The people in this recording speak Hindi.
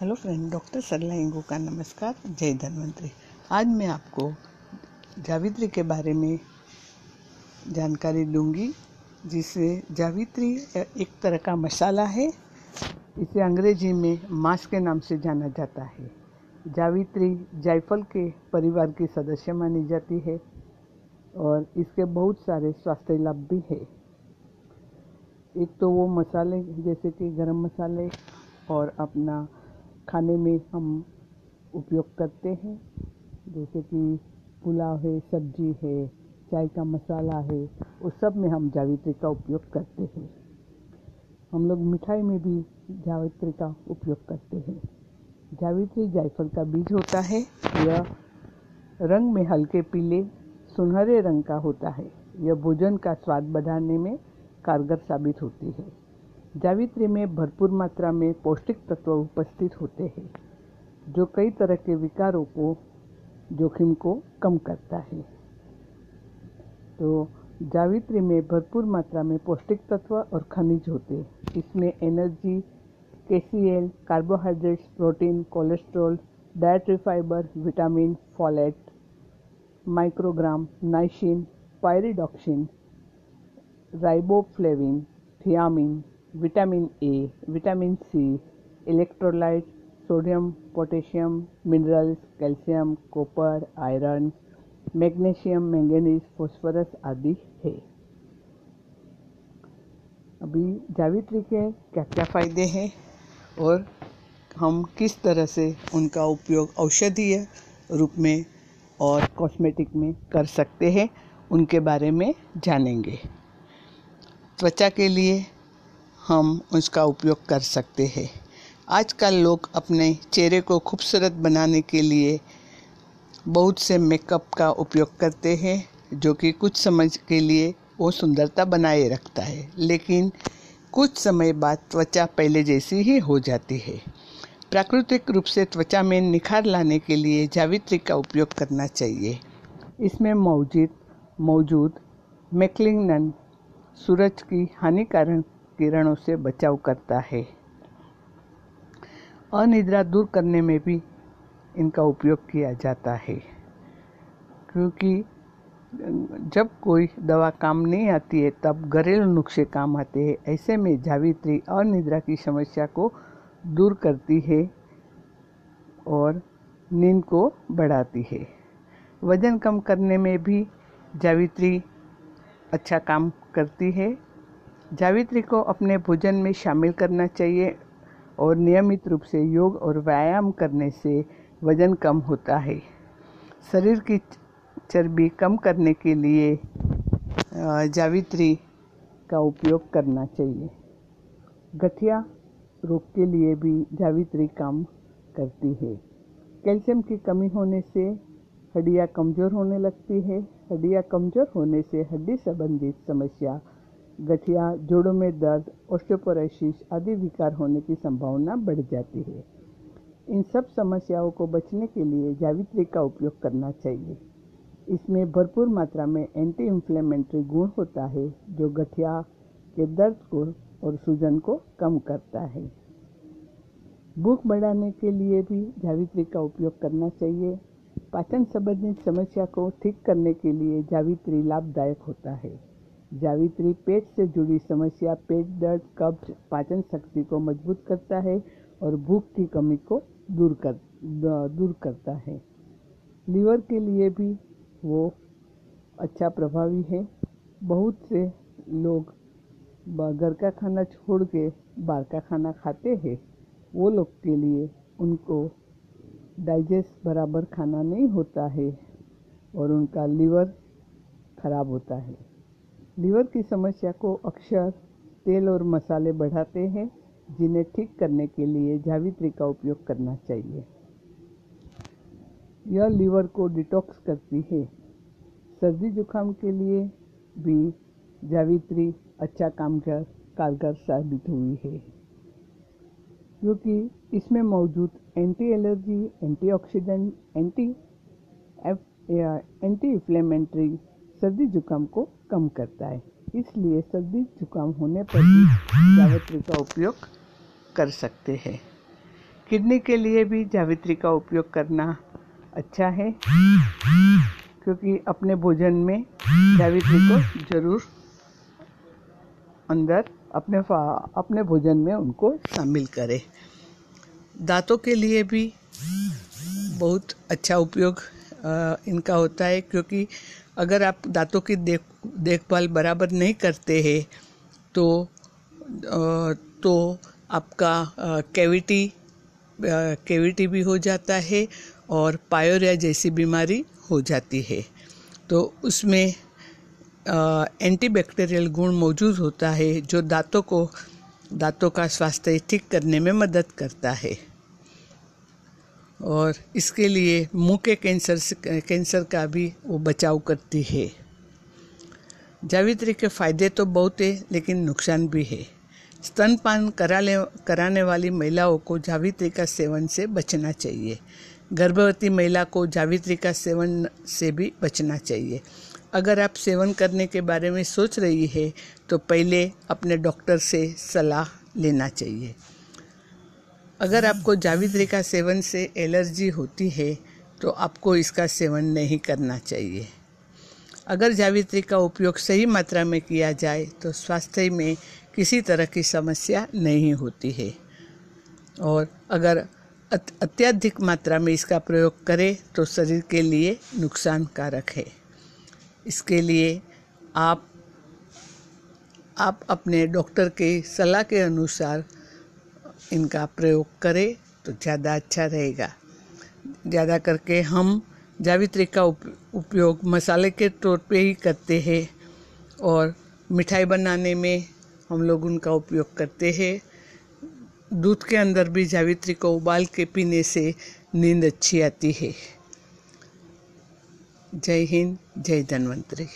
हेलो फ्रेंड, डॉक्टर सरला इंगू का नमस्कार, जय धन्वंतरी। आज मैं आपको जावित्री के बारे में जानकारी दूँगी, जिसे जावित्री एक तरह का मसाला है, इसे अंग्रेज़ी में मांस के नाम से जाना जाता है। जावित्री जायफल के परिवार की सदस्य मानी जाती है, और इसके बहुत सारे स्वास्थ्य लाभ भी है। एक तो वो मसाले, जैसे कि गरम मसाले और अपना खाने में हम उपयोग करते हैं, जैसे कि पुलाव है, सब्ज़ी है, चाय का मसाला है, उस सब में हम जावित्री का उपयोग करते हैं। हम लोग मिठाई में भी जावित्री का उपयोग करते हैं। जावित्री जायफल का बीज होता है, यह रंग में हल्के पीले, सुनहरे रंग का होता है। यह भोजन का स्वाद बढ़ाने में कारगर साबित होती है। जावित्री में भरपूर मात्रा में पौष्टिक तत्व उपस्थित होते हैं, जो कई तरह के विकारों को, जोखिम को कम करता है। तो जावित्री में भरपूर मात्रा में पौष्टिक तत्व और खनिज होते हैं। इसमें एनर्जी के carbohydrates, protein, cholesterol dietary fibre, vitamin, folate, microgram niacin pyridoxine, riboflavin, thiamine vitamin A vitamin C electrolyte sodium potassium minerals calcium copper iron magnesium manganese phosphorus आदि है। अभी जावित्री के क्या क्या फ़ायदे हैं और हम किस तरह से उनका उपयोग औषधीय रूप में और कॉस्मेटिक में कर सकते हैं, उनके बारे में जानेंगे। त्वचा के लिए हम उसका उपयोग कर सकते हैं। आजकल लोग अपने चेहरे को खूबसूरत बनाने के लिए बहुत से मेकअप का उपयोग करते हैं, जो कि कुछ समय के लिए वो सुंदरता बनाए रखता है। लेकिन कुछ समय बाद त्वचा पहले जैसी ही हो जाती है। प्राकृतिक रूप से त्वचा में निखार लाने के लिए जावित्री का उपयोग करना चाहिए। इसमें मौजूद मौजूद मैक्लिंगन सूरज की हानिकारक किरणों से बचाव करता है। अनिद्रा दूर करने में भी इनका उपयोग किया जाता है, क्योंकि जब कोई दवा काम नहीं आती है, तब घरेलू नुस्खे काम आते हैं। ऐसे में जावित्री अनिद्रा की समस्या को दूर करती है और नींद को बढ़ाती है। वज़न कम करने में भी जावित्री अच्छा काम करती है। जावित्री को अपने भोजन में शामिल करना चाहिए और नियमित रूप से योग और व्यायाम करने से वज़न कम होता है। शरीर की चर्बी कम करने के लिए जावित्री का उपयोग करना चाहिए। गठिया रोग के लिए भी जावित्री काम करती है। कैल्शियम की कमी होने से हड्डियाँ कमज़ोर होने लगती है। हड्डियाँ कमज़ोर होने से हड्डी संबंधित समस्या गठिया, जोड़ों में दर्द ऑस्टियोपोरोसिस आदि विकार होने की संभावना बढ़ जाती है। इन सब समस्याओं को बचने के लिए जावित्री का उपयोग करना चाहिए। इसमें भरपूर मात्रा में एंटी इन्फ्लेमेटरी गुण होता है, जो गठिया के दर्द को और सूजन को कम करता है। भूख बढ़ाने के लिए भी जावित्री का उपयोग करना चाहिए। पाचन संबंधित समस्या को ठीक करने के लिए जावित्री लाभदायक होता है। जावित्री पेट से जुड़ी समस्या, पेट दर्द, कब्ज, पाचन शक्ति को मज़बूत करता है और भूख की कमी को दूर कर, दूर करता है। लीवर के लिए भी वो अच्छा प्रभावी है। बहुत से लोग घर का खाना छोड़ के बाहर का खाना खाते हैं। वो लोग के लिए उनको डाइजेस्ट बराबर खाना नहीं होता है और उनका लीवर खराब होता है। लीवर की समस्या को अक्सर तेल और मसाले बढ़ाते हैं, जिन्हें ठीक करने के लिए जावित्री का उपयोग करना चाहिए। यह लीवर को डिटॉक्स करती है। सर्दी जुकाम के लिए भी जावित्री अच्छा काम कर कारगर साबित हुई है, क्योंकि इसमें मौजूद anti allergy antioxidant anti f anti inflammatory सर्दी जुकाम को कम करता है। इसलिए सर्दी, जुकाम होने पर भी जावित्री का उपयोग कर सकते हैं। किडनी के लिए भी जावित्री का उपयोग करना अच्छा है, क्योंकि अपने भोजन में जावित्री को ज़रूर अंदर अपने अपने भोजन में उनको शामिल करें। दांतों के लिए भी बहुत अच्छा उपयोग इनका होता है क्योंकि अगर आप दांतों की देख, देखभाल बराबर नहीं करते हैं तो तो आपका कैविटी कैविटी भी हो जाता है और पायोरिया जैसी बीमारी हो जाती है। तो उसमें एंटीबैक्टीरियल गुण मौजूद होता है जो दांतों को, दांतों का स्वास्थ्य ठीक करने में मदद करता है। और इसके लिए मुँह के कैंसर से, कैंसर का भी वो बचाव करती है। जावित्री के फ़ायदे तो बहुत है, लेकिन नुकसान भी है। स्तनपान कराने कराने वाली महिलाओं को जावित्री का सेवन से बचना चाहिए। गर्भवती महिला को जावित्री का सेवन से भी बचना चाहिए। अगर आप सेवन करने के बारे में सोच रही है तो पहले अपने डॉक्टर से सलाह लेना चाहिए। अगर आपको जावित्री का सेवन से एलर्जी होती है तो आपको इसका सेवन नहीं करना चाहिए। अगर जावित्री का उपयोग सही मात्रा में किया जाए तो स्वास्थ्य में किसी तरह की समस्या नहीं होती है। और अगर अत्यधिक मात्रा में इसका प्रयोग करें तो शरीर के लिए नुकसानकारक है। इसके लिए आप आप अपने डॉक्टर के सलाह के अनुसार इनका प्रयोग करें तो ज़्यादा अच्छा रहेगा। ज़्यादा करके हम जावित्री का उपयोग मसाले के तौर पे ही करते हैं और मिठाई बनाने में हम लोग उनका उपयोग करते हैं। दूध के अंदर भी जावित्री को उबाल के पीने से नींद अच्छी आती है। जय हिंद, जय धन्वंतरी।